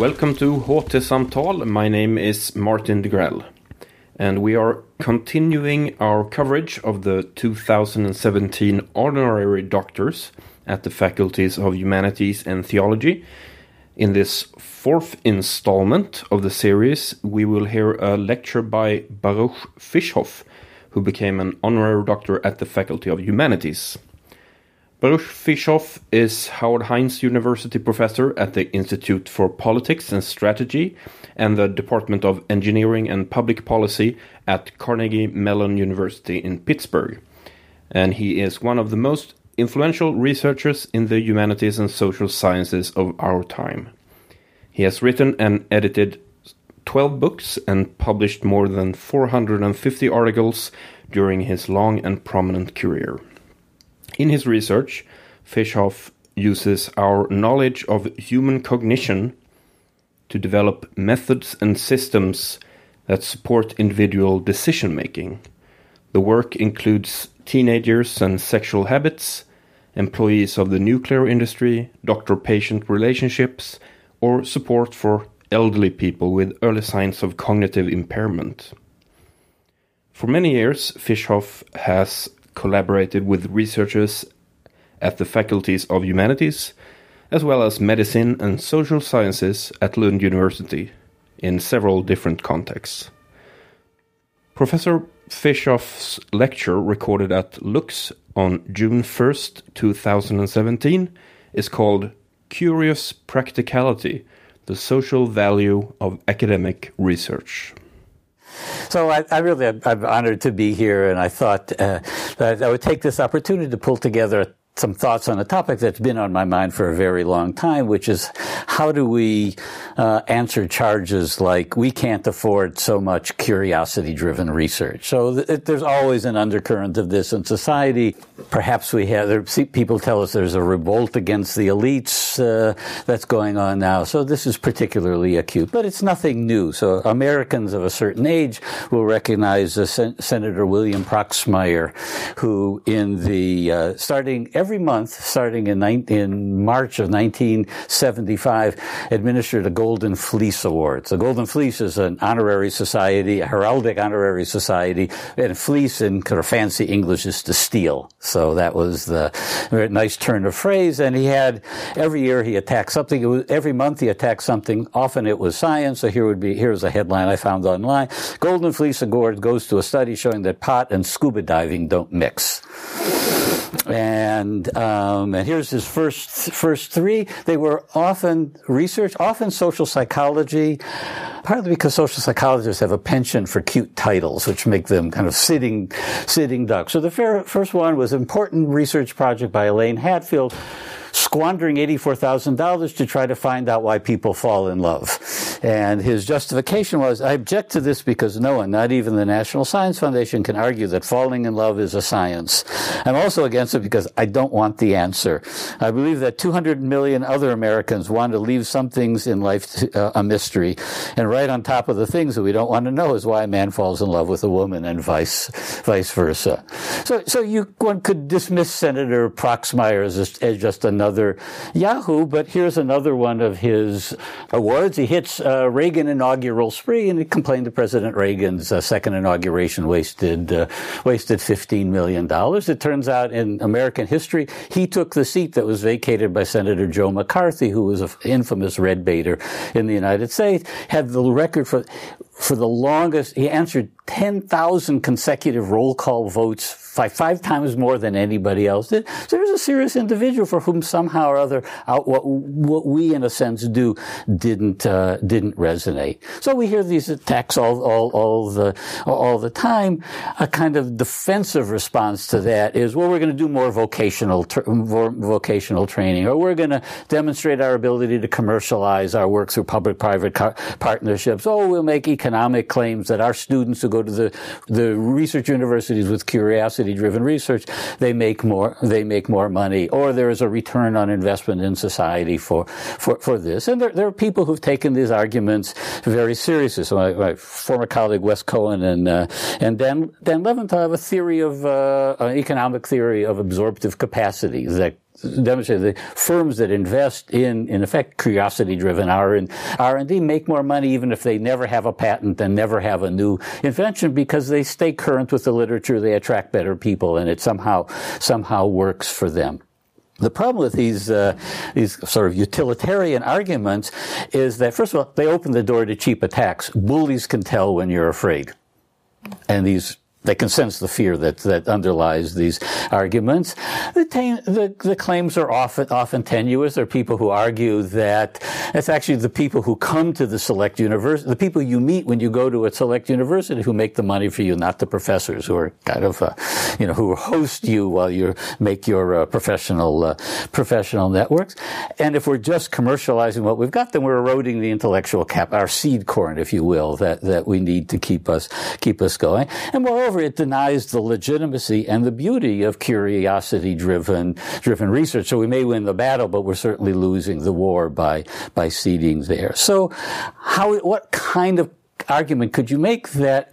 Welcome to HT Samtal. My name is Martin Degrell, and we are continuing our coverage of the 2017 honorary doctors at the faculties of Humanities and Theology. In this fourth installment of the series, we will hear a lecture by Baruch Fischhoff, who became an honorary doctor at the Faculty of Humanities. Baruch Fischhoff is Howard Heinz University professor at the Institute for Politics and Strategy and the Department of Engineering and Public Policy at Carnegie Mellon University in Pittsburgh. And he is one of the most influential researchers in the humanities and social sciences of our time. He has written and edited 12 books and published more than 450 articles during his long and prominent career. In his research, Fischhoff uses our knowledge of human cognition to develop methods and systems that support individual decision making. The work includes teenagers and sexual habits, employees of the nuclear industry, doctor patient relationships, or support for elderly people with early signs of cognitive impairment. For many years, Fischhoff has collaborated with researchers at the faculties of humanities, as well as medicine and social sciences at Lund University in several different contexts. Professor Fischhoff's lecture, recorded at Lux on June 1st, 2017, is called Curious Practicality The Social Value of Academic Research. So I, I really, I'm honored to be here, and I thought uh, that I would take this opportunity to pull together some thoughts on a topic that's been on my mind for a very long time, which is how do we uh, answer charges like we can't afford so much curiosity driven research? So th- there's always an undercurrent of this in society. Perhaps we have, there, people tell us there's a revolt against the elites uh, that's going on now. So this is particularly acute, but it's nothing new. So Americans of a certain age will recognize Sen- Senator William Proxmire, who in the, uh, starting every month, starting in, in March of 1975, administered a Golden Fleece Award. The Golden Fleece is an honorary society, a heraldic honorary society, and fleece in kind of fancy English is to steal. So that was the nice turn of phrase. And he had every year he attacked something. Was, every month he attacked something. Often it was science. So here would be here's a headline I found online: Golden Fleece Award goes to a study showing that pot and scuba diving don't mix. And um, and here's his first first three. They were often research, often social psychology, partly because social psychologists have a penchant for cute titles, which make them kind of sitting sitting ducks. So the first one was important research project by Elaine Hatfield squandering $84,000 to try to find out why people fall in love. And his justification was, I object to this because no one, not even the National Science Foundation, can argue that falling in love is a science. I'm also against it because I don't want the answer. I believe that 200 million other Americans want to leave some things in life uh, a mystery. And right on top of the things that we don't want to know is why a man falls in love with a woman and vice, vice versa. So, so you, one could dismiss Senator Proxmire as, as just a another Yahoo, but here's another one of his awards. He hits uh, Reagan inaugural spree and he complained to President Reagan's uh, second inauguration wasted uh, wasted fifteen million dollars. It turns out in American history, he took the seat that was vacated by Senator Joe McCarthy, who was an infamous red baiter in the United States, had the record for for the longest. He answered 10,000 consecutive roll call votes, five, five times more than anybody else did. So there's a serious individual for whom somehow or other out what, what we in a sense do didn't, uh, didn't resonate. So we hear these attacks all, all, all the, all the time. A kind of defensive response to that is, well, we're going to do more vocational, more vocational training, or we're going to demonstrate our ability to commercialize our work through public-private partnerships. Oh, we'll make economic claims that our students who go to the, the research universities with curiosity driven research, they make more, they make more money, or there is a return on investment in society for, for, for this. And there, there are people who've taken these arguments very seriously. So my, my former colleague Wes Cohen and, uh, and Dan, Dan Levinthal have a theory of, uh, an economic theory of absorptive capacity that demonstrated that firms that invest in, in effect, curiosity-driven R&D make more money even if they never have a patent and never have a new invention because they stay current with the literature, they attract better people, and it somehow somehow works for them. The problem with these uh, these sort of utilitarian arguments is that first of all they open the door to cheap attacks. Bullies can tell when you're afraid, and these they can sense the fear that, that underlies these arguments. The, the, the, claims are often, often tenuous. There are people who argue that it's actually the people who come to the select university, the people you meet when you go to a select university who make the money for you, not the professors who are kind of, uh, you know, who host you while you make your uh, professional, uh, professional networks. And if we're just commercializing what we've got, then we're eroding the intellectual cap, our seed corn, if you will, that, that we need to keep us, keep us going. And moreover, Moreover, it denies the legitimacy and the beauty of curiosity driven, driven research. So we may win the battle, but we're certainly losing the war by, by ceding there. So how, what kind of argument could you make that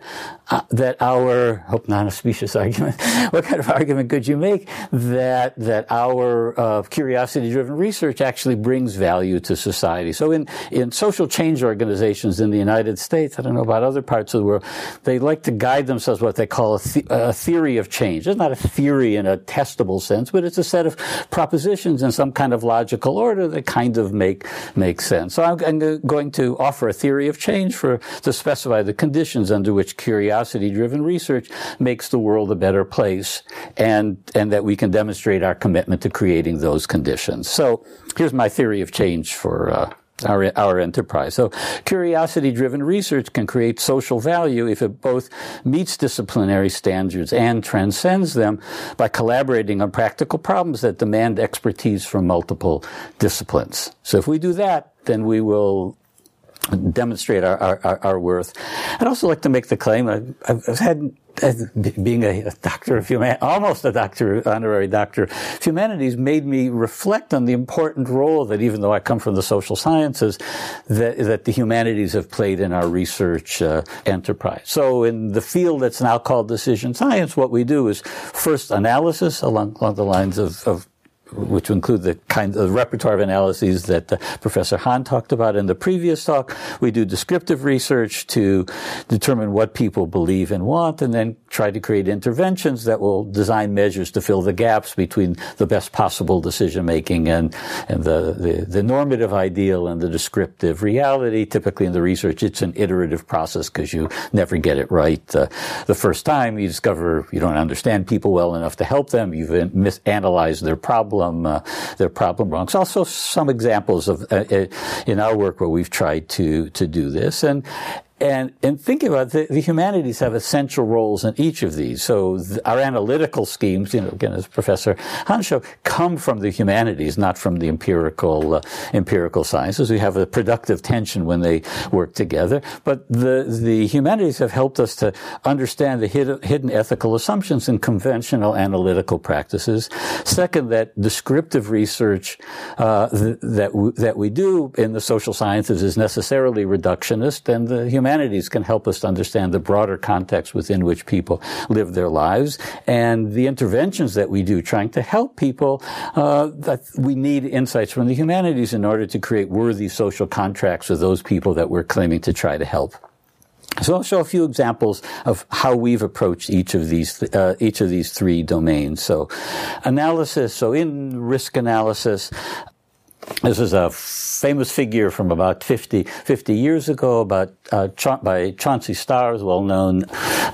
uh, that our hope not a specious argument what kind of argument could you make that that our uh, curiosity driven research actually brings value to society? So in in social change organizations in the United States I don't know about other parts of the world they like to guide themselves what they call a, a theory of change. It's not a theory in a testable sense but it's a set of propositions in some kind of logical order that kind of make make sense. So I'm, I'm going to offer a theory of change for to specify the conditions under which curiosity driven research makes the world a better place and, and that we can demonstrate our commitment to creating those conditions. So here's my theory of change for, uh, our, our enterprise. So curiosity driven research can create social value if it both meets disciplinary standards and transcends them by collaborating on practical problems that demand expertise from multiple disciplines. So if we do that, then we will demonstrate our, our, our, worth. I'd also like to make the claim I, have had, being a, a, doctor of human, almost a doctor, honorary doctor of humanities, made me reflect on the important role that, even though I come from the social sciences, that, that the humanities have played in our research uh, enterprise. So, in the field that's now called decision science, what we do is first analysis along, along the lines of, of which include the kind of repertoire of analyses that uh, Professor Hahn talked about in the previous talk. We do descriptive research to determine what people believe and want, and then try to create interventions that will design measures to fill the gaps between the best possible decision making and, and the, the, the normative ideal and the descriptive reality. Typically in the research, it's an iterative process because you never get it right uh, the first time. You discover you don't understand people well enough to help them. You've misanalyzed their problem problem, uh, their problem wrong. So also some examples of uh, uh, in our work where we've tried to to do this, and and, and think about it, the, the, humanities have essential roles in each of these. So the, our analytical schemes, you know, again, as Professor Hanshow, come from the humanities, not from the empirical, uh, empirical sciences. We have a productive tension when they work together. But the, the humanities have helped us to understand the hidden, hidden ethical assumptions in conventional analytical practices. Second, that descriptive research, uh, th- that, w- that we do in the social sciences is necessarily reductionist and the humanities humanities can help us to understand the broader context within which people live their lives and the interventions that we do trying to help people uh, that we need insights from the humanities in order to create worthy social contracts with those people that we're claiming to try to help. So I'll show a few examples of how we've approached each of these uh, each of these three domains. So analysis. So in risk analysis, this is a famous figure from about 50, 50 years ago about, uh, Cha- by Chauncey Starr, well-known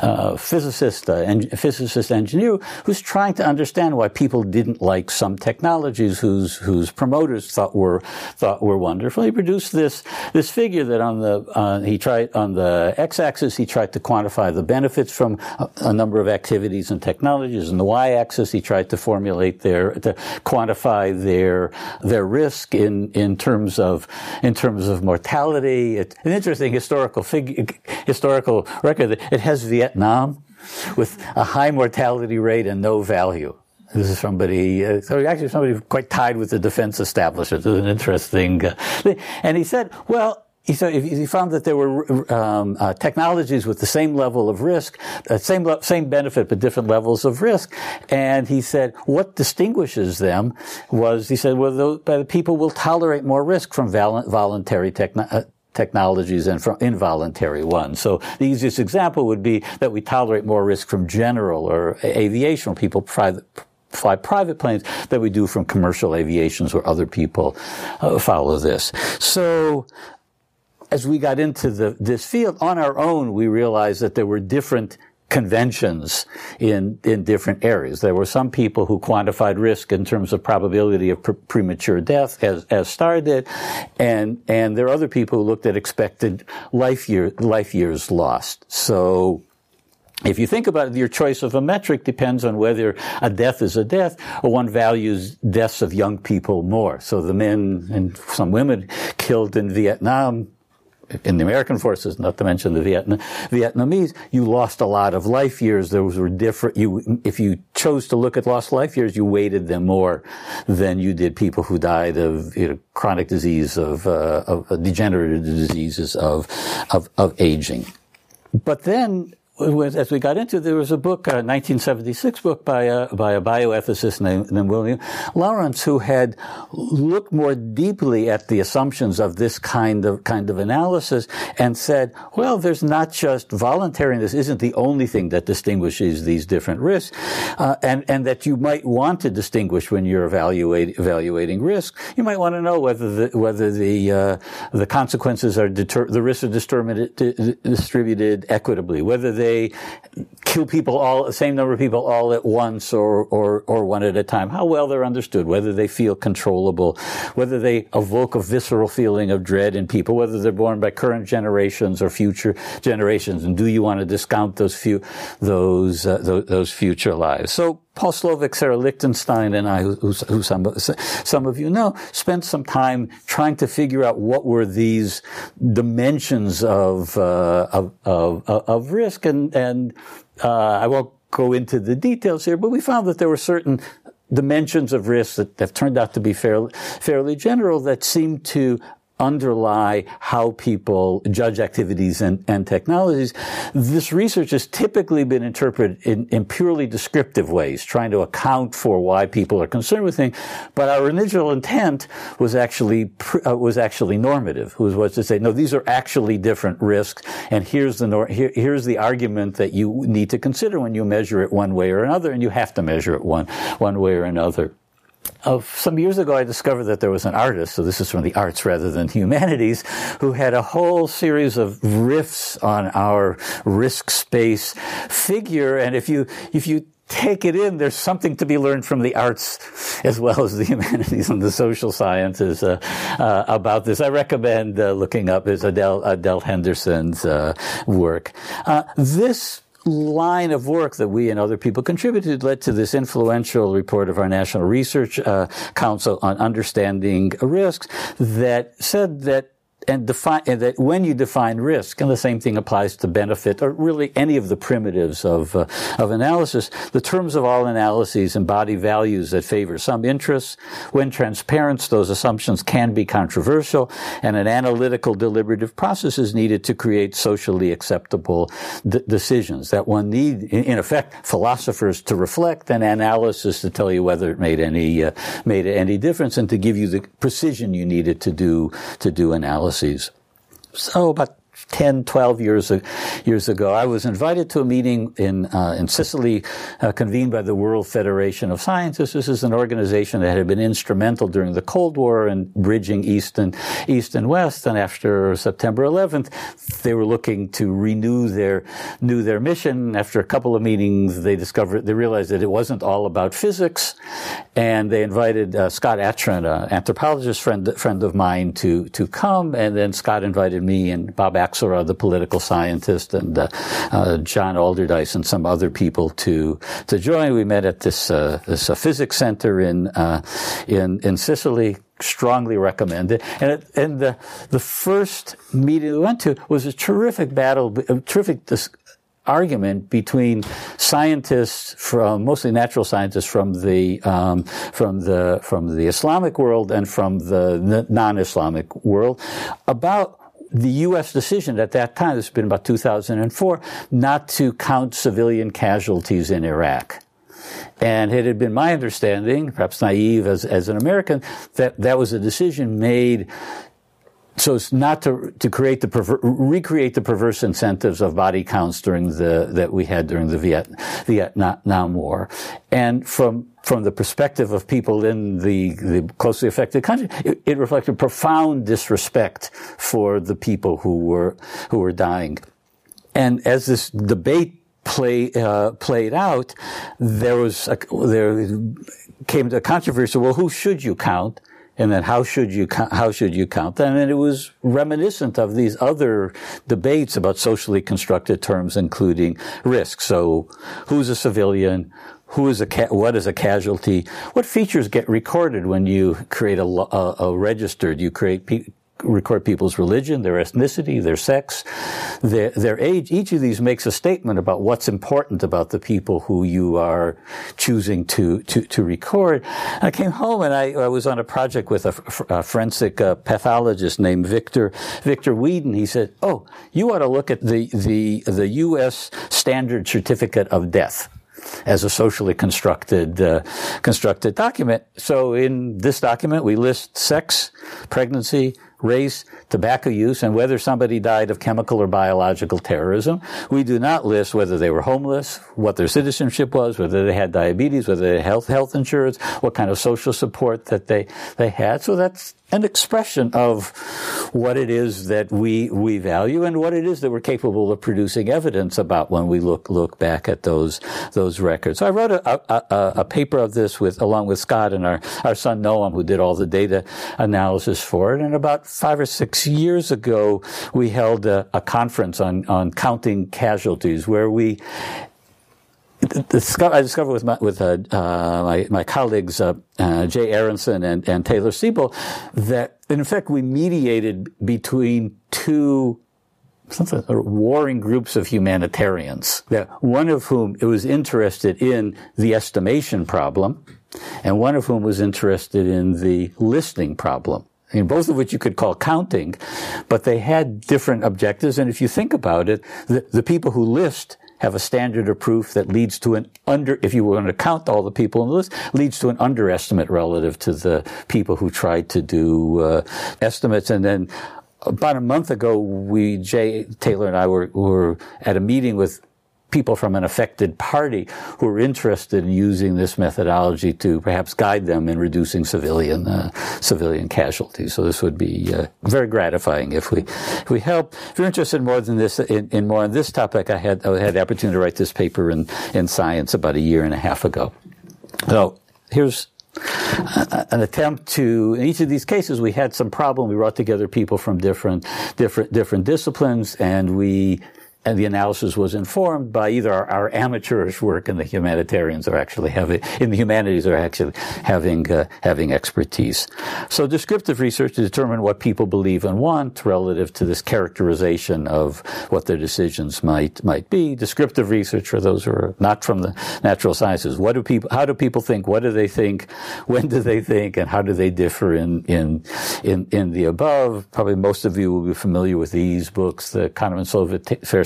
uh, physicist, uh, en- physicist engineer, who's trying to understand why people didn't like some technologies whose whose promoters thought were thought were wonderful. He produced this this figure that on the uh, he tried on the x-axis he tried to quantify the benefits from a, a number of activities and technologies, and the y-axis he tried to formulate their to quantify their their risk in in terms of in terms of mortality. It's an interesting historical figure, historical record. It has Vietnam with a high mortality rate and no value. This is somebody, uh, so actually somebody quite tied with the defense establishment. Is an interesting, uh, and he said, well, he, said, he found that there were um, uh, technologies with the same level of risk, uh, same le- same benefit, but different levels of risk. And he said, what distinguishes them was he said, well, those, the people will tolerate more risk from val- voluntary uh, technologies and from involuntary ones. So the easiest example would be that we tolerate more risk from general or aviation, people private fly private planes than we do from commercial aviations where other people uh, follow this. So as we got into the, this field on our own, we realized that there were different conventions in in different areas. There were some people who quantified risk in terms of probability of pre- premature death, as as did, and and there are other people who looked at expected life year life years lost. So. If you think about it, your choice of a metric depends on whether a death is a death or one values deaths of young people more. So the men and some women killed in Vietnam in the American forces, not to mention the Vietnam, Vietnamese, you lost a lot of life years. Those were different. You, if you chose to look at lost life years, you weighted them more than you did people who died of you know, chronic disease, of, uh, of degenerative diseases, of, of, of aging. But then as we got into, there was a book, a 1976 book by a, by a bioethicist named, named William Lowrance, who had looked more deeply at the assumptions of this kind of kind of analysis and said, well, there's not just voluntariness isn't the only thing that distinguishes these different risks, uh, and and that you might want to distinguish when you're evaluating evaluating risk. You might want to know whether the whether the uh, the consequences are deter- the risks are distributed equitably, whether they kill people all, the same number of people all at once or, or, or one at a time, how well they're understood, whether they feel controllable, whether they evoke a visceral feeling of dread in people, whether they're born by current generations or future generations, and do you want to discount those few, those, uh, those, those future lives? So Paul Slovic, Sarah Lichtenstein, and I, who, who, some, some of you know, spent some time trying to figure out what were these dimensions of, uh, of, of, of, risk. And, and uh, I won't go into the details here, but we found that there were certain dimensions of risk that have turned out to be fairly, fairly general that seem to underlie how people judge activities and, and technologies. This research has typically been interpreted in, in, purely descriptive ways, trying to account for why people are concerned with things. But our initial intent was actually uh, was actually normative. Was was to say, no, these are actually different risks, and here's the nor- here, here's the argument that you need to consider when you measure it one way or another, and you have to measure it one one way or another of some years ago, I discovered that there was an artist, so this is from the arts rather than humanities, who had a whole series of riffs on our risk space figure. And if you, if you take it in, there's something to be learned from the arts as well as the humanities and the social sciences uh, uh, about this. I recommend uh, looking up is Adele, Adele Henderson's uh, work. Uh, this line of work that we and other people contributed led to this influential report of our National Research uh, Council on understanding risks that said that and define and that when you define risk, and the same thing applies to benefit, or really any of the primitives of uh, of analysis. The terms of all analyses embody values that favor some interests. When transparent, those assumptions can be controversial, and an analytical deliberative process is needed to create socially acceptable d- decisions. That one need, in effect, philosophers to reflect and analysis to tell you whether it made any uh, made any difference, and to give you the precision you needed to do to do analysis policies. So about 10, 12 years, years ago, I was invited to a meeting in, uh, in Sicily, uh, convened by the World Federation of Scientists. This is an organization that had been instrumental during the Cold War in bridging East and, East and West. And after September 11th, they were looking to renew their, renew their mission. After a couple of meetings, they discovered, they realized that it wasn't all about physics. And they invited uh, Scott Atran, an anthropologist friend, friend of mine, to, to come. And then Scott invited me and Bob Axelrod, the political scientist, and uh, uh, John Alderdice and some other people to to join. We met at this uh, this uh, physics center in uh, in in Sicily. Strongly recommend it. And it, and the the first meeting we went to was a terrific battle, a terrific dis- argument between scientists from mostly natural scientists from the um, from the from the Islamic world and from the non-Islamic world about the U.S. decision at that time, this has been about 2004, not to count civilian casualties in Iraq. And it had been my understanding, perhaps naive as, as an American, that that was a decision made so it's not to to create the perver- recreate the perverse incentives of body counts during the that we had during the Viet, Vietnam War, and from from the perspective of people in the, the closely affected country, it, it reflected profound disrespect for the people who were who were dying, and as this debate play uh, played out, there was a, there came a controversy. Well, who should you count? And then how should you how should you count them? And it was reminiscent of these other debates about socially constructed terms, including risk. So, who's a civilian? Who is a ca- what is a casualty? What features get recorded when you create a, a, a register? Do you create pe- record people's religion, their ethnicity, their sex, their, their age. Each of these makes a statement about what's important about the people who you are choosing to, to, to record. I came home and I, I was on a project with a, a forensic uh, pathologist named Victor, Victor Weedn. He said, Oh, you ought to look at the, the, the U.S. standard certificate of death as a socially constructed uh, constructed document. So in this document, we list sex, pregnancy, race, tobacco use, and whether somebody died of chemical or biological terrorism. We do not list whether they were homeless, what their citizenship was, whether they had diabetes, whether they had health health insurance, what kind of social support that they they had. So that's an expression of what it is that we we value and what it is that we're capable of producing evidence about when we look look back at those those records. So I wrote a, a, a, paper of this with along with Scott and our, our son Noam, who did all the data analysis for it. And about five or six years ago, we held a, a conference on on counting casualties, where we I discovered with my, with uh, uh, my, my, colleagues uh, uh, Jay Aronson and, and Taylor Seybolt that in fact we mediated between two warring groups of humanitarians. That one of whom was interested in the estimation problem, and one of whom was interested in the listing problem. I mean, both of which you could call counting, but they had different objectives. And if you think about it, the, the people who list have a standard of proof that leads to an under, if you were going to count all the people on the list, leads to an underestimate relative to the people who tried to do uh, estimates. And then about a month ago, we, Jay Taylor and I were, were at a meeting with people from an affected party who are interested in using this methodology to perhaps guide them in reducing civilian uh, civilian casualties. So this would be uh, very gratifying if we if we help. If you're interested more than this in, in more on this topic, I had I had the opportunity to write this paper in in Science about a year and a half ago. So here's an attempt to in each of these cases we had some problem we brought together people from different different different disciplines and we and the analysis was informed by either our, our, amateurish work and the humanitarians are actually having in the humanities are actually having uh, having expertise. So descriptive research to determine what people believe and want relative to this characterization of what their decisions might might be. Descriptive research for those who are not from the natural sciences. What do people? How do people think? What do they think? When do they think? And how do they differ in in in, in the above? Probably most of you will be familiar with these books, the Kahneman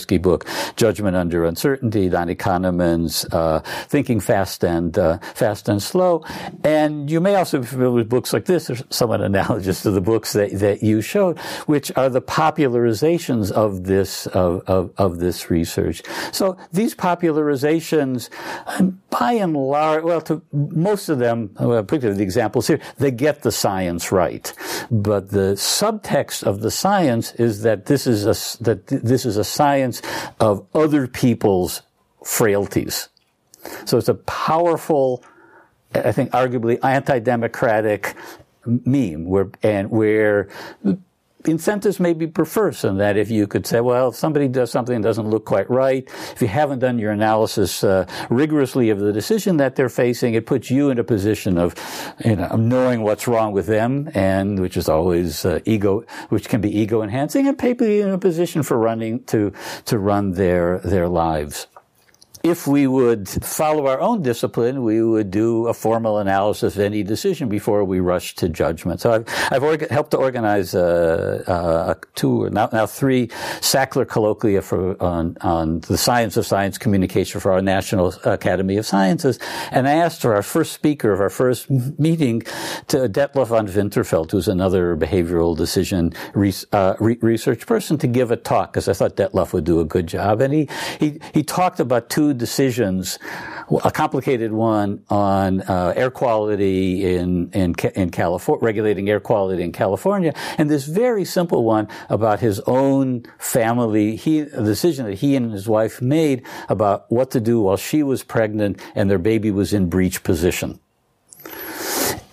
Tversky book, Judgment Under Uncertainty, Danny Kahneman's uh, Thinking Fast and uh, Fast and Slow. And you may also be familiar with books like this, or somewhat analogous to the books that, that you showed, which are the popularizations of this of, of, of this research. So these popularizations, by and large, well, to most of them, well, particularly the examples here, they get the science right, but the subtext of the science is that this is a that this is a science of other people's frailties. So it's a powerful, I think arguably anti-democratic meme where, and where incentives may be perverse in that if you could say, well, if somebody does something that doesn't look quite right, if you haven't done your analysis uh, rigorously of the decision that they're facing, it puts you in a position of, you know, knowing what's wrong with them, and which is always uh, ego, which can be ego enhancing, and people in a position for running to to run their their lives if we would follow our own discipline, we would do a formal analysis of any decision before we rush to judgment. So I've, I've helped to organize uh, uh, two, now, now three Sackler colloquia for, on, on the science of science communication for our National Academy of Sciences. And I asked for our first speaker of our first meeting to Detlof von Winterfeldt, who's another behavioral decision re- uh, re- research person, to give a talk because I thought Detlof would do a good job. And he, he, he talked about two decisions, a complicated one on uh, air quality in, in, in California, regulating air quality in California, and this very simple one about his own family, he, a decision that he and his wife made about what to do while she was pregnant and their baby was in breech position.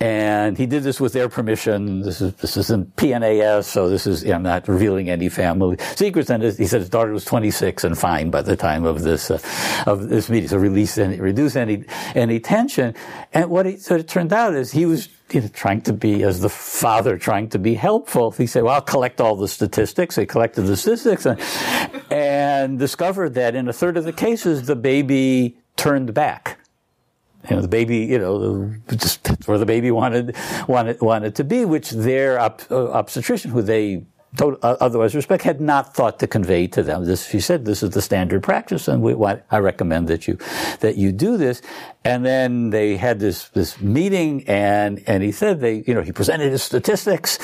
And he did this with their permission. This is this is in PNAS, so this is I'm not revealing any family secrets. And he said his daughter was 26 and fine by the time of this uh, of this meeting, so release any reduce any any tension. And what so it turned out is he was you know, trying to be, as the father, trying to be helpful. He said, well, I'll collect all the statistics. He collected the statistics and, and discovered that in a third of the cases, the baby turned back you know, the baby, you know, just where the baby wanted wanted wanted to be, which their op, uh, obstetrician, who they Uh, otherwise respect, had not thought to convey to them. This, she said, this is the standard practice, and we, I recommend that you that you do this. And then they had this this meeting, and and he said they, you know, he presented his statistics,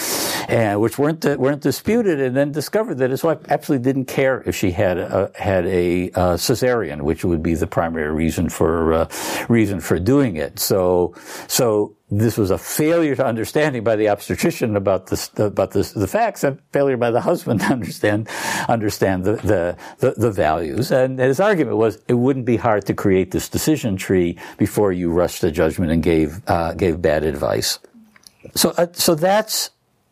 and which weren't uh, weren't disputed, and then discovered that his wife absolutely didn't care if she had a, had a, a cesarean, which would be the primary reason for uh, reason for doing it. So so this was a failure to understanding by the obstetrician about this, about the facts and failure by the husband to understand, understand the, the, the, the, values. And his argument was it wouldn't be hard to create this decision tree before you rushed to judgment and gave, uh, gave bad advice. So, uh, so that's,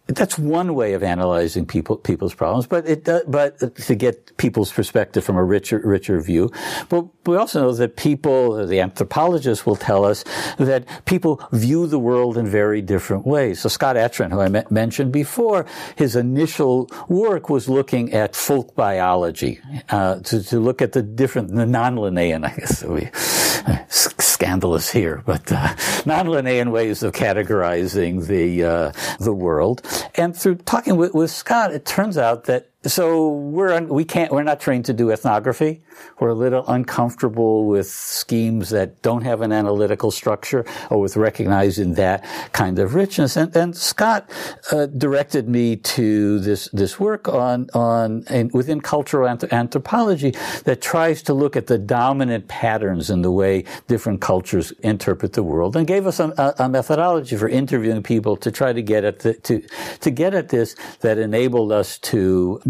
that's one way of analyzing people people's problems, but it does, but to get people's perspective from a richer richer view. But we also know that people, the anthropologists, will tell us that people view the world in very different ways. So Scott Atran, who I me- mentioned before, his initial work was looking at folk biology uh, to, to look at the different the non-Linnaean, I guess we scandalous here, but uh, non-Linnaean ways of categorizing the uh, the world. And through talking with, with Scott, it turns out that so we're we can't we're not trained to do ethnography. We're a little uncomfortable with schemes that don't have an analytical structure or with recognizing that kind of richness. And, and Scott uh, directed me to this this work on on within cultural anthropology that tries to look at the dominant patterns in the way different cultures interpret the world, and gave us a, a methodology for interviewing people to try to get at the, to to get at this that enabled us to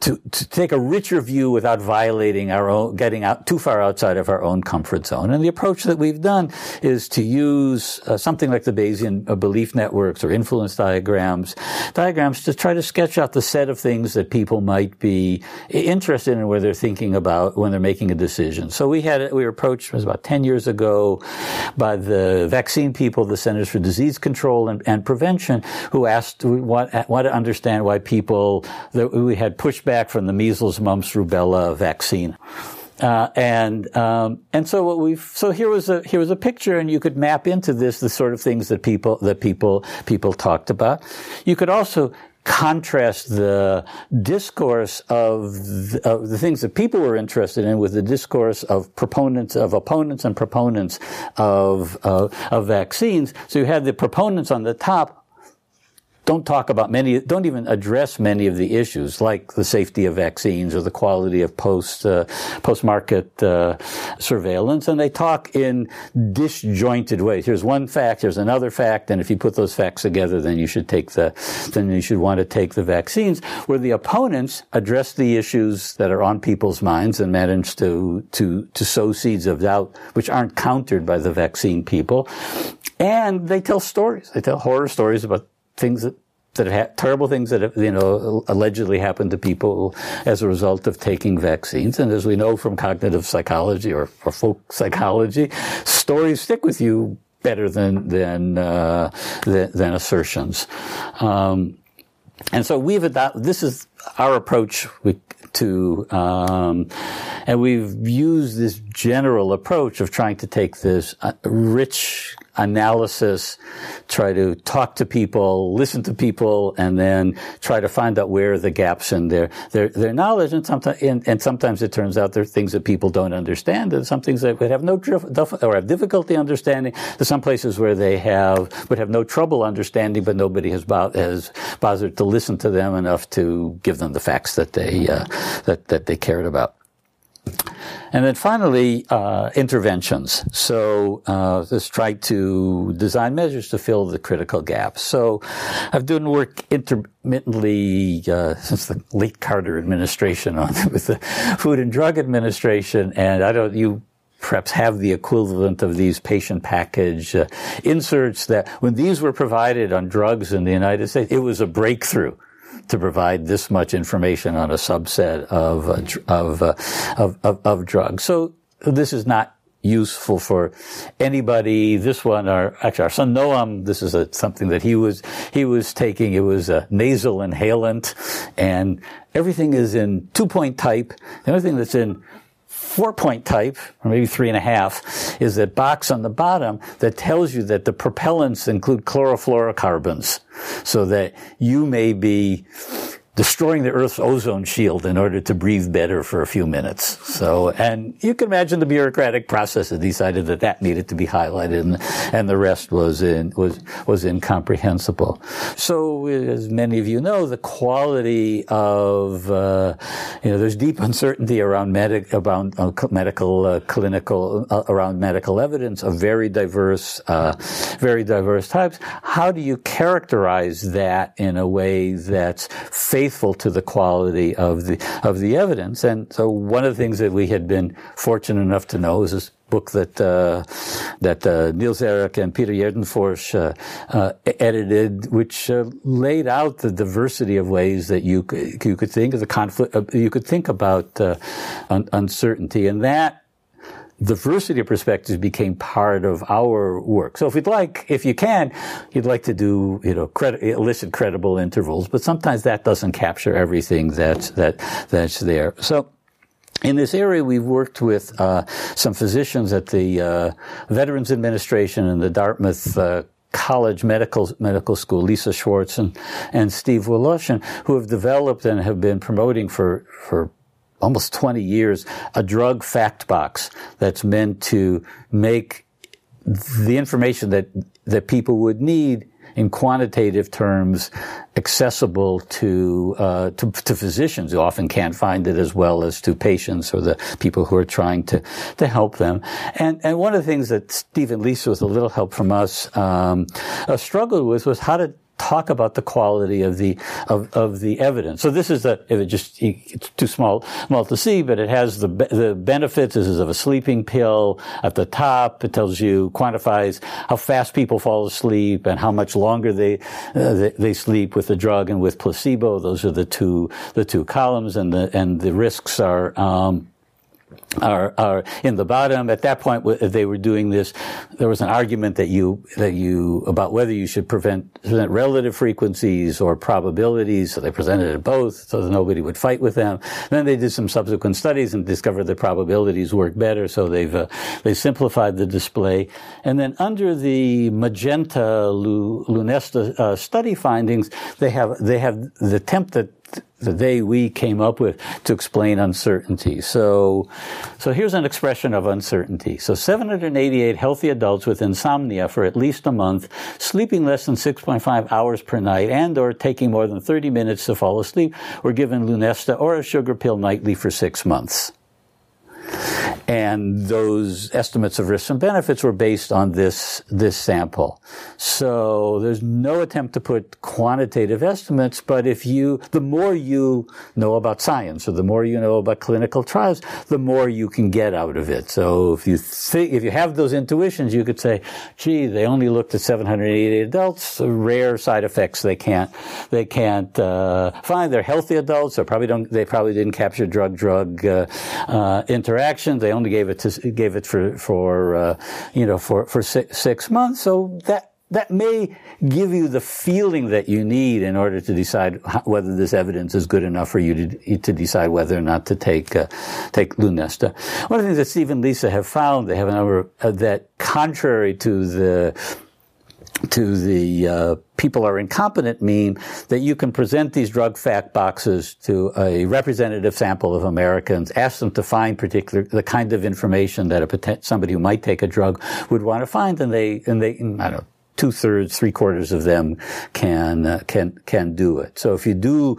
to, to take a richer view without violating our own, getting out too far outside of our own comfort zone. And the approach that we've done is to use uh, something like the Bayesian uh, belief networks or influence diagrams, diagrams to try to sketch out the set of things that people might be interested in where they're thinking about when they're making a decision. So we had, we were approached, was about 10 years ago by the vaccine people, the Centers for Disease Control and, and Prevention, who asked, want, want to understand why people, that we had had pushback from the measles, mumps, rubella vaccine. Uh, and um, and so what we've so here was a here was a picture, and you could map into this the sort of things that people that people people talked about. You could also contrast the discourse of the, of the, things that people were interested in with the discourse of proponents of opponents and proponents of uh, of vaccines. So you had the proponents on the top don't talk about many, don't even address many of the issues like the safety of vaccines or the quality of post uh, post market uh, surveillance, and they talk in disjointed ways. Here's one fact, here's another fact, and if you put those facts together, then you should take the then you should want to take the vaccines. Where the opponents address the issues that are on people's minds and manage to to to sow seeds of doubt, which aren't countered by the vaccine people, and they tell stories. They tell horror stories about things that that ha- terrible things that have, you know allegedly happened to people as a result of taking vaccines. And as we know from cognitive psychology or, or folk psychology, stories stick with you better than than uh, than, than, assertions. Um, and so we've adopted. This is our approach. We to, um, and we've used this general approach of trying to take this uh, rich analysis, try to talk to people, listen to people, and then try to find out where the gaps in their their, their knowledge. And sometimes and, and, sometimes it turns out there are things that people don't understand, and some things that would have no or have difficulty understanding. There's some places where they have would have no trouble understanding, but nobody has, bo- has bothered to listen to them enough to give them the facts that they uh, that that they cared about. And then finally, uh, interventions. So uh, let's try to design measures to fill the critical gaps. So I've done work intermittently uh, since the late Carter administration on with the Food and Drug Administration, and I don't you perhaps have the equivalent of these patient package uh, inserts that when these were provided on drugs in the United States, it was a breakthrough to provide this much information on a subset of uh, of, uh, of, of, of drugs. So this is not useful for anybody. This one, our actually our son Noam, this is a, something that he was he was taking. It was a nasal inhalant, and everything is in two point type. The only thing that's in four point type, or maybe three and a half, is that box on the bottom that tells you that the propellants include chlorofluorocarbons, so that you may be destroying the Earth's ozone shield in order to breathe better for a few minutes. So, and you can imagine the bureaucratic process that decided that that needed to be highlighted, and, and the rest was in, was was incomprehensible. So, as many of you know, the quality of uh, you know, there's deep uncertainty around medic around uh, medical uh, clinical uh, around medical evidence of very diverse uh, very diverse types. How do you characterize that in a way that's faithful faithful to the quality of the of the evidence. And so one of the things that we had been fortunate enough to know is this book that uh, that uh, Niels Erik and Peter Gärdenfors uh, uh edited, which uh, laid out the diversity of ways that you could, you could think of the conflict. Uh, you could think about un- uncertainty, and that diversity of perspectives became part of our work. So if you'd like, if you can, you'd like to do, you know, elicit credible intervals, but sometimes that doesn't capture everything that's, that, that's there. So, in this area, we've worked with uh, some physicians at the uh, Veterans Administration and the Dartmouth uh, College Medical Medical School, Lisa Schwartz and, and Steve Woloshin, who have developed and have been promoting for for almost 20 years a drug fact box that's meant to make the information that that people would need in quantitative terms accessible to, uh, to, to physicians who often can't find it as well as to patients or the people who are trying to to help them. And and one of the things that Stephen Lisa with a little help from us um, uh, struggled with was how to talk about the quality of the of, of the evidence. So this is if it just it's too small small to see, but it has the the benefits. This is of a sleeping pill at the top. It tells you quantifies how fast people fall asleep and how much longer they uh, they, they, sleep with the drug and with placebo. Those are the two the two columns, and the and the risks are. Um, are, are in the bottom. At that point, they were doing this. There was an argument that you that you about whether you should prevent, present relative frequencies or probabilities. So they presented it both, so that nobody would fight with them. then they did some subsequent studies and discovered that probabilities work better. So they've uh, they simplified the display. And then under the magenta Lunesta uh, study findings, they have they have the that the they we came up with to explain uncertainty. So, so here's an expression of uncertainty. So 788 healthy adults with insomnia for at least a month, sleeping less than 6.5 hours per night and or taking more than 30 minutes to fall asleep were given Lunesta or a sugar pill nightly for six months. And those estimates of risks and benefits were based on this, this sample. So there's no attempt to put quantitative estimates, but if you, the more you know about science or the more you know about clinical trials, the more you can get out of it. So if you think, if you have those intuitions, you could say, gee, they only looked at 788 adults, rare side effects they can't, they can't, uh, find. They're healthy adults, they probably don't, they probably didn't capture drug-drug, uh, uh, They only gave it to, gave it for, for, uh, you know, for, for six, six months. So that, that may give you the feeling that you need in order to decide whether this evidence is good enough for you to, to decide whether or not to take uh, take Lunesta. One of the things that Steve and Lisa have found, they have a number uh, that contrary to the to the uh, people are incompetent mean that you can present these drug fact boxes to a representative sample of Americans, ask them to find particular the kind of information that a somebody who might take a drug would want to find, and they and they I don't know two thirds, three quarters of them can uh, can can do it. So if you do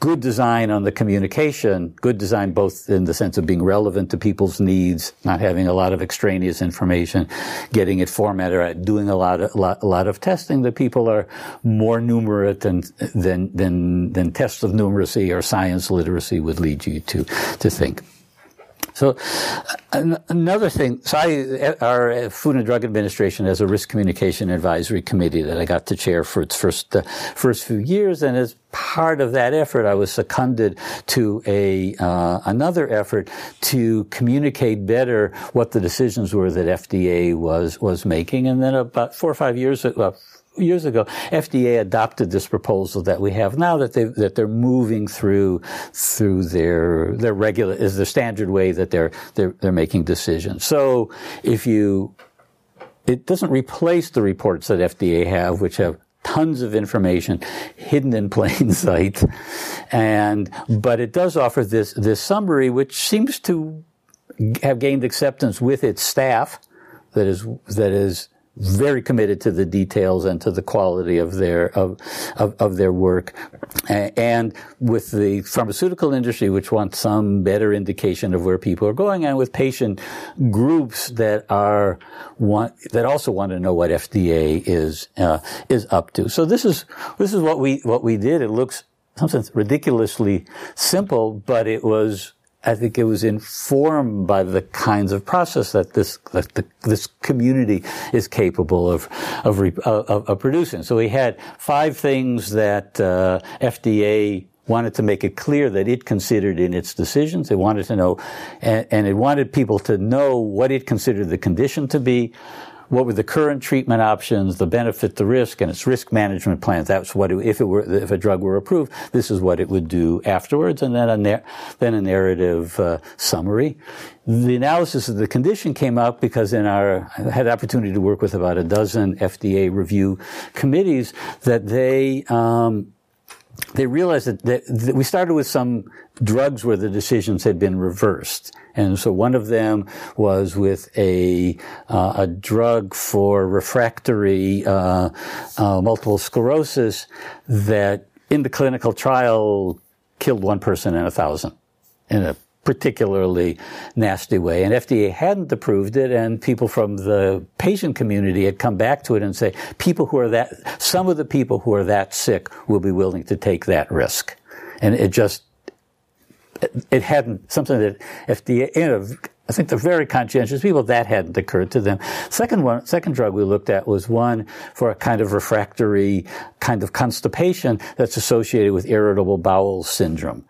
good design on the communication, good design both in the sense of being relevant to people's needs, not having a lot of extraneous information, getting it formatted, doing a lot of, lot, a lot of testing, that people are more numerate than, than, than, than tests of numeracy or science literacy would lead you to, to think. So another thing, so I, our Food and Drug Administration has a risk communication advisory committee that I got to chair for its first uh, first few years, and as part of that effort, I was seconded to a uh, another effort to communicate better what the decisions were that FDA was was making, and then about four or five years, well, years ago, FDA adopted this proposal that we have now that they that they're moving through through their their regular is the standard way that they're they're they're making decisions. So if you it doesn't replace the reports that FDA have, which have tons of information hidden in plain sight, and but it does offer this this summary, which seems to have gained acceptance with its staff. That is that is very committed to the details and to the quality of their of, of, of, their work. And with the pharmaceutical industry which wants some better indication of where people are going and with patient groups that are want that also want to know what FDA is uh, is up to. So this is this is what we what we did. It looks sometimes ridiculously simple but it was I think it was informed by the kinds of process that this that the, this community is capable of of, of of, producing. So we had five things that uh, FDA wanted to make it clear that it considered in its decisions. It wanted to know, and, and it wanted people to know what it considered the condition to be what were the current treatment options, the benefit, the risk, and its risk management plans. That's what it, if it were if a drug were approved, this is what it would do afterwards, and then a then a narrative uh, summary. The analysis of the condition came up because in our I had the opportunity to work with about a dozen FDA review committees that they. Um, they realized that, that, that we started with some drugs where the decisions had been reversed and so one of them was with a, uh, a drug for refractory uh, uh, multiple sclerosis that in the clinical trial killed one person in a thousand in a particularly nasty way. And FDA hadn't approved it, and people from the patient community had come back to it and say, people who are that, some of the people who are that sick will be willing to take that risk. And it just it hadn't something that FDA, you know, I think they're very conscientious people. That hadn't occurred to them. Second one, second drug we looked at was one for a kind of refractory kind of constipation that's associated with irritable bowel syndrome.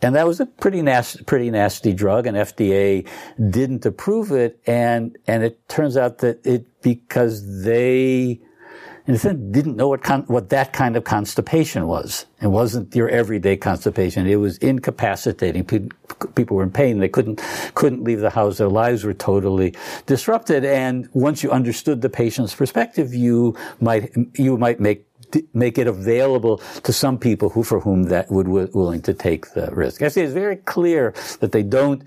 And that was a pretty nasty, pretty nasty drug, and FDA didn't approve it. And and it turns out that it because they in a sense, didn't know what con- what that kind of constipation was. It wasn't your everyday constipation. It was incapacitating. Pe- people were in pain. They couldn't couldn't leave the house. Their lives were totally disrupted. And once you understood the patient's perspective, you might you might make make it available to some people who for whom that would willing to take the risk. I say it's very clear that they don't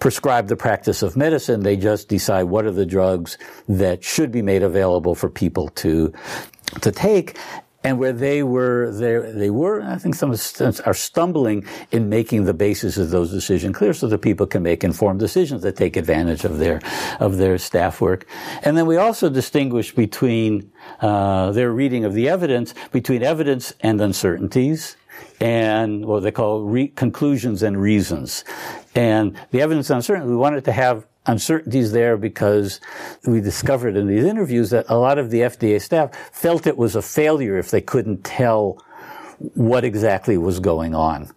prescribe the practice of medicine. They just decide what are the drugs that should be made available for people to to take. And where they were, they, they were, I think some are stumbling in making the basis of those decisions clear so that people can make informed decisions that take advantage of their, of their staff work. And then we also distinguish between, uh, their reading of the evidence, between evidence and uncertainties and what they call re- conclusions and reasons. And the evidence uncertainty, we wanted to have uncertainties there because we discovered in these interviews that a lot of the FDA staff felt it was a failure if they couldn't tell what exactly was going on.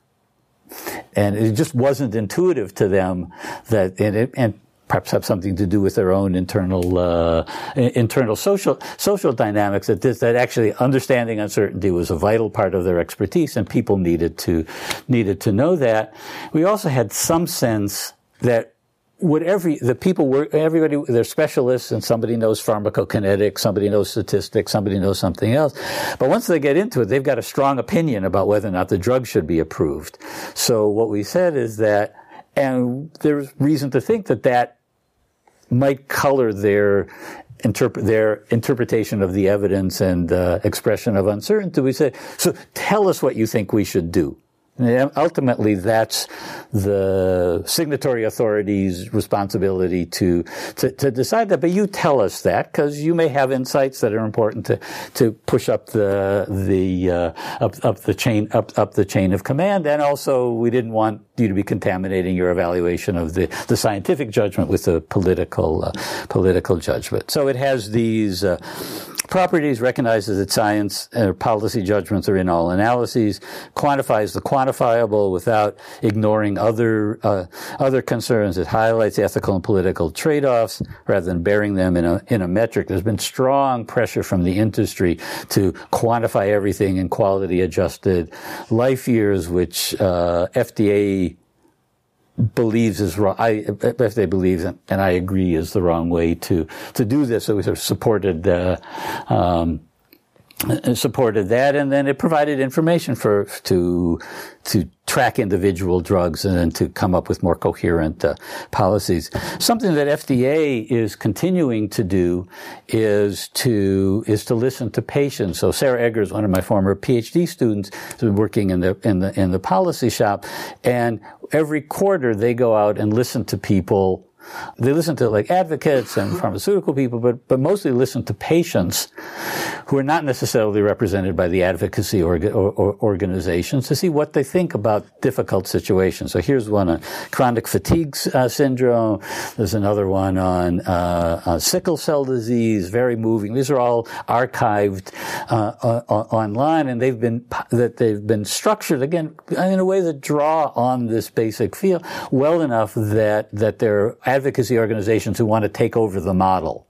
And it just wasn't intuitive to them that, and, it, and perhaps have something to do with their own internal uh, internal social social dynamics. That this that actually understanding uncertainty was a vital part of their expertise, and people needed to needed to know that. We also had some sense that would every the people were everybody they're specialists and somebody knows pharmacokinetics somebody knows statistics somebody knows something else but once they get into it they've got a strong opinion about whether or not the drug should be approved so what we said is that and there's reason to think that that might color their interpret their interpretation of the evidence and uh, expression of uncertainty. We say so tell us what you think we should do ultimately, that's the signatory authority's responsibility to, to, to decide that. But you tell us that because you may have insights that are important to, to push up the the uh, up, up the chain up up the chain of command. And also, we didn't want you to be contaminating your evaluation of the, the scientific judgment with the political uh, political judgment. So it has these. Uh, properties recognizes that science or policy judgments are in all analyses, quantifies the quantifiable without ignoring other uh, other concerns. It highlights ethical and political trade-offs rather than bearing them in a in a metric. There's been strong pressure from the industry to quantify everything in quality adjusted life years, which uh, FDA believes is wrong. I, if they believe, and I agree, is the wrong way to to do this. So we sort of supported. Uh, um, supported that, and then it provided information for to to track individual drugs and then to come up with more coherent uh, policies. Something that FDA is continuing to do is to is to listen to patients. So Sara Eggers, one of my former PhD students, been working in the in the in the policy shop, and every quarter they go out and listen to people they listen to like advocates and pharmaceutical people, but, but mostly listen to patients who are not necessarily represented by the advocacy or, or, or organizations to see what they think about difficult situations. So here's one on chronic fatigue uh, syndrome. There's another one on uh, uh, sickle cell disease. Very moving. These are all archived uh, online, and they've been that they've been structured again in a way that draw on this basic field well enough that that they're advocacy organizations who want to take over the model,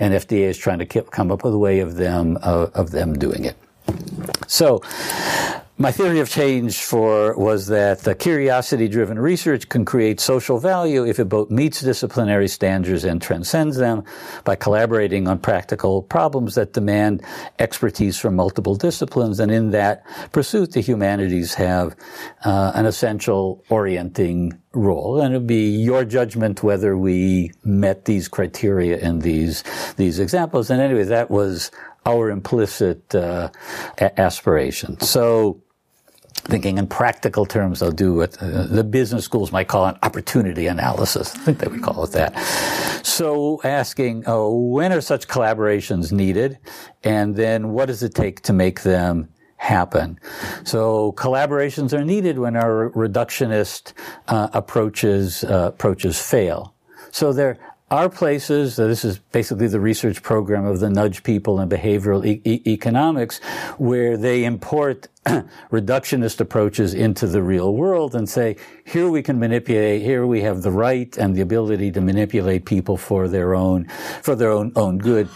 and FDA is trying to come up with a way of them uh, of them doing it. So, my theory of change for was that the curiosity-driven research can create social value if it both meets disciplinary standards and transcends them by collaborating on practical problems that demand expertise from multiple disciplines. And in that pursuit, the humanities have uh, an essential orienting role, and it would be your judgment whether we met these criteria in these these examples. And anyway, that was our implicit uh, aspiration. So thinking in practical terms, they'll do what uh, the business schools might call an opportunity analysis. I think they would call it that. So asking, oh, when are such collaborations needed? And then what does it take to make them happen. So collaborations are needed when our reductionist uh, approaches uh, approaches fail. So there are places, this is basically the research program of the nudge people in behavioral e- e- economics, where they import reductionist approaches into the real world and say, here we can manipulate, here we have the right and the ability to manipulate people for their own, for their own, own good.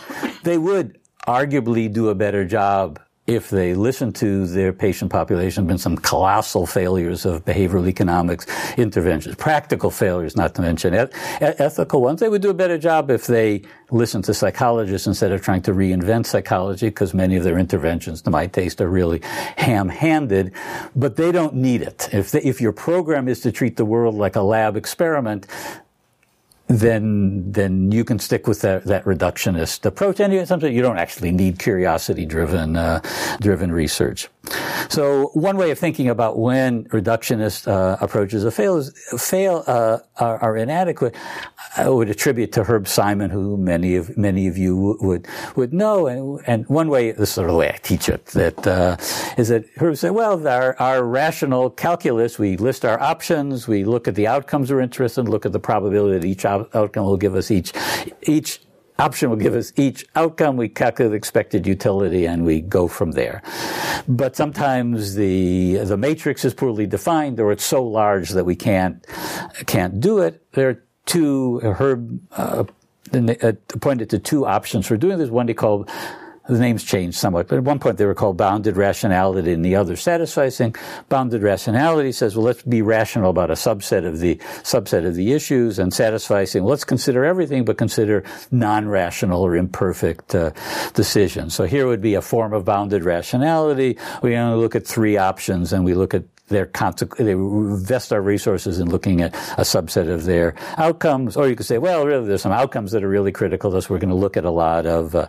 They would arguably do a better job if they listen to their patient population, been some colossal failures of behavioral economics interventions, practical failures, not to mention et- ethical ones. They would do a better job if they listened to psychologists instead of trying to reinvent psychology, because many of their interventions, to my taste, are really ham-handed. But they don't need it. If they, if your program is to treat the world like a lab experiment, then then you can stick with that, that reductionist approach. And sometimes you don't actually need curiosity driven uh, driven research. So one way of thinking about when reductionist uh, approaches fail is, fail uh, are, are, inadequate, I would attribute to Herb Simon, who many of many of you would would know. And, and one way, this is sort of the way I teach it, that uh, is that Herb said, well, our, our rational calculus, we list our options, we look at the outcomes we're interested in, look at the probability that each out- outcome will give us each each option will give us each outcome. We calculate the expected utility and we go from there. But sometimes the, the matrix is poorly defined or it's so large that we can't, can't do it. There are two, Herb uh, uh, pointed to two options for doing this. One he called the names changed somewhat, but at one point they were called bounded rationality and the other satisficing. Bounded rationality says, well, let's be rational about a subset of the, subset of the issues and satisficing, well, let's consider everything, but consider non-rational or imperfect uh, decisions. So here would be a form of bounded rationality. We only look at three options and we look at their they invest our resources in looking at a subset of their outcomes. Or you could say, well, really, there's some outcomes that are really critical to us. We're going to look at a lot of, uh,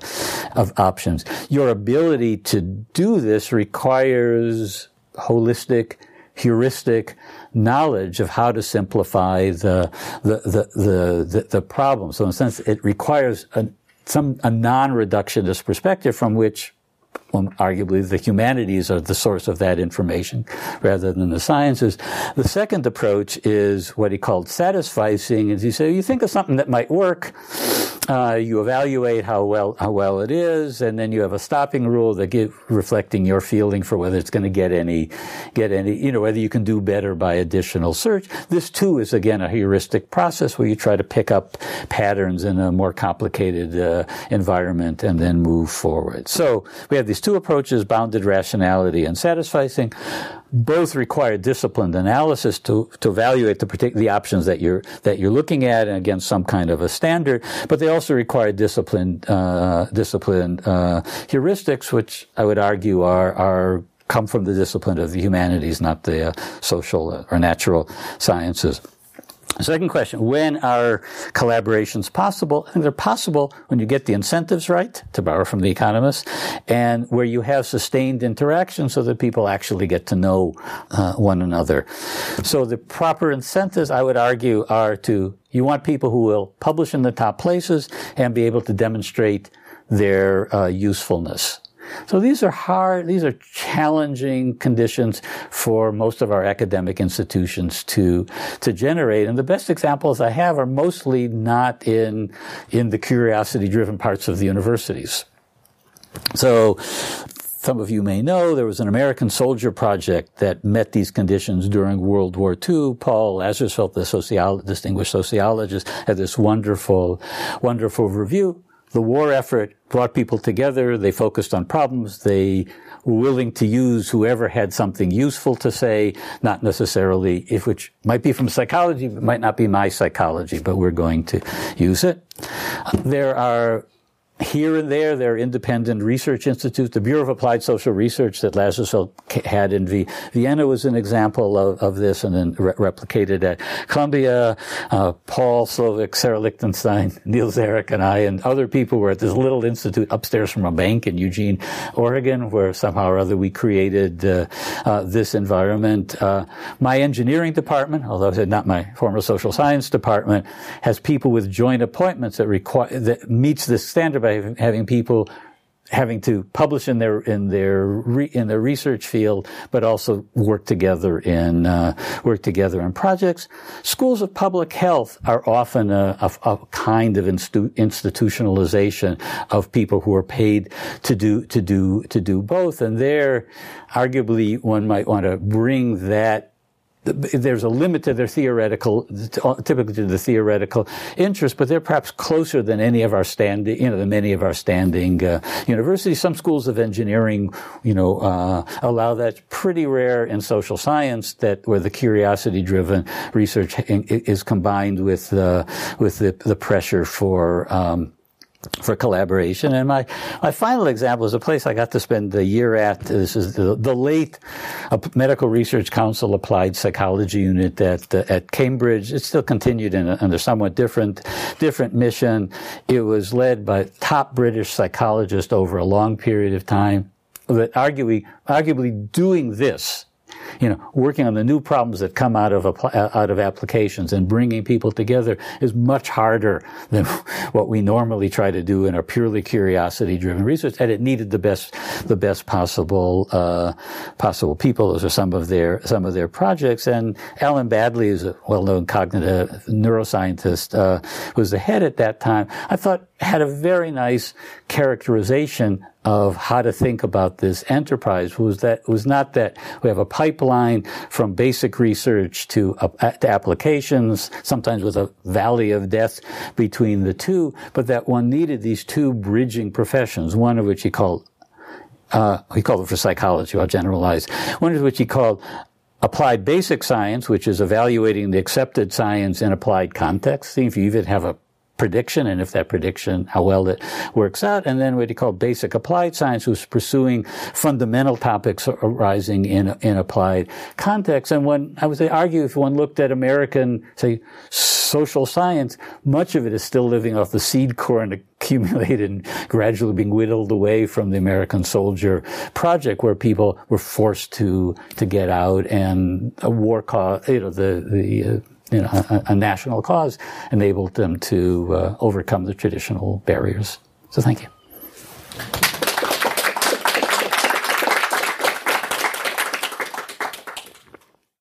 of options. Your ability to do this requires holistic, heuristic knowledge of how to simplify the, the, the, the, the, the problem. So in a sense, it requires a, some, a non-reductionist perspective from which arguably the humanities are the source of that information rather than the sciences. The second approach is what he called satisficing, is you say, you think of something that might work, uh, you evaluate how well how well it is, and then you have a stopping rule that give reflecting your feeling for whether it's going to get any get any you know whether you can do better by additional search. This too is again a heuristic process where you try to pick up patterns in a more complicated uh, environment and then move forward. So we have these two approaches: bounded rationality and satisficing both require disciplined analysis to, to evaluate the particular the options that you're that you're looking at and against some kind of a standard, but they also require disciplined uh, disciplined uh, heuristics, which I would argue are are come from the discipline of the humanities, not the uh, social or natural sciences. Second question, when are collaborations possible? I think they're possible when you get the incentives right, to borrow from the Economist, and where you have sustained interaction so that people actually get to know uh, one another. So the proper incentives, I would argue, are to, you want people who will publish in the top places and be able to demonstrate their uh, usefulness. So these are hard, these are challenging conditions for most of our academic institutions to, to generate. And the best examples I have are mostly not in, in the curiosity driven parts of the universities. So, some of you may know there was an American soldier project that met these conditions during World War II. Paul Lazarsfeld, the sociolo- distinguished sociologist, had this wonderful, wonderful review the war effort brought people together. They focused on problems. They were willing to use whoever had something useful to say, not necessarily if which might be from psychology, but might not be my psychology, but we're going to use it. There are here and there, there are independent research institutes. The Bureau of Applied Social Research that Lazarsfeld had in Vienna was an example of, of this and then re- replicated at Columbia. Uh, Paul Slovic, Sarah Lichtenstein, Niels Eric, and I, and other people were at this little institute upstairs from a bank in Eugene, Oregon, where somehow or other we created uh, uh, this environment. Uh, my engineering department, although not my former social science department, has people with joint appointments that require that meets this standard by having people having to publish in their in their re, in their research field, but also work together in uh, work together in projects. Schools of public health are often a, a, a kind of institu- institutionalization of people who are paid to do to do to do both, and there, arguably, one might want to bring that there's a limit to their theoretical, typically to the theoretical interest, but they're perhaps closer than any of our standing, you know, than many of our standing uh, universities. Some schools of engineering, you know, uh, allow that. Pretty rare in social science that where the curiosity-driven research is combined with the with the, the pressure for um, for collaboration. And my, my final example is a place I got to spend a year at. This is the, the late Medical Research Council Applied Psychology Unit at, uh, at Cambridge. It still continued in a, somewhat different, different mission. It was led by top British psychologists over a long period of time that arguably, arguably doing this you know, working on the new problems that come out of uh, out of applications and bringing people together is much harder than what we normally try to do in a purely curiosity-driven research. And it needed the best the best possible uh, possible people. Those are some of their some of their projects. And Alan Baddeley is a well-known cognitive neuroscientist. Uh, was the head at that time. I thought had a very nice characterization of how to think about this enterprise was that was not that we have a pipeline from basic research to, uh, to applications, sometimes with a valley of death between the two, but that one needed these two bridging professions, one of which he called uh, he called it for psychology, I'll generalize. One of which he called applied basic science, which is evaluating the accepted science in applied context. See if you even have a prediction and if that prediction, how well it works out. And then what he called basic applied science was pursuing fundamental topics arising in, in applied context. And when I would argue if one looked at American, say, social science, much of it is still living off the seed corn accumulated and gradually being whittled away from the American soldier project where people were forced to, to get out and a war cause, you know, the, the, uh, you know, a, a, national cause enabled them to uh, overcome the traditional barriers. So thank you.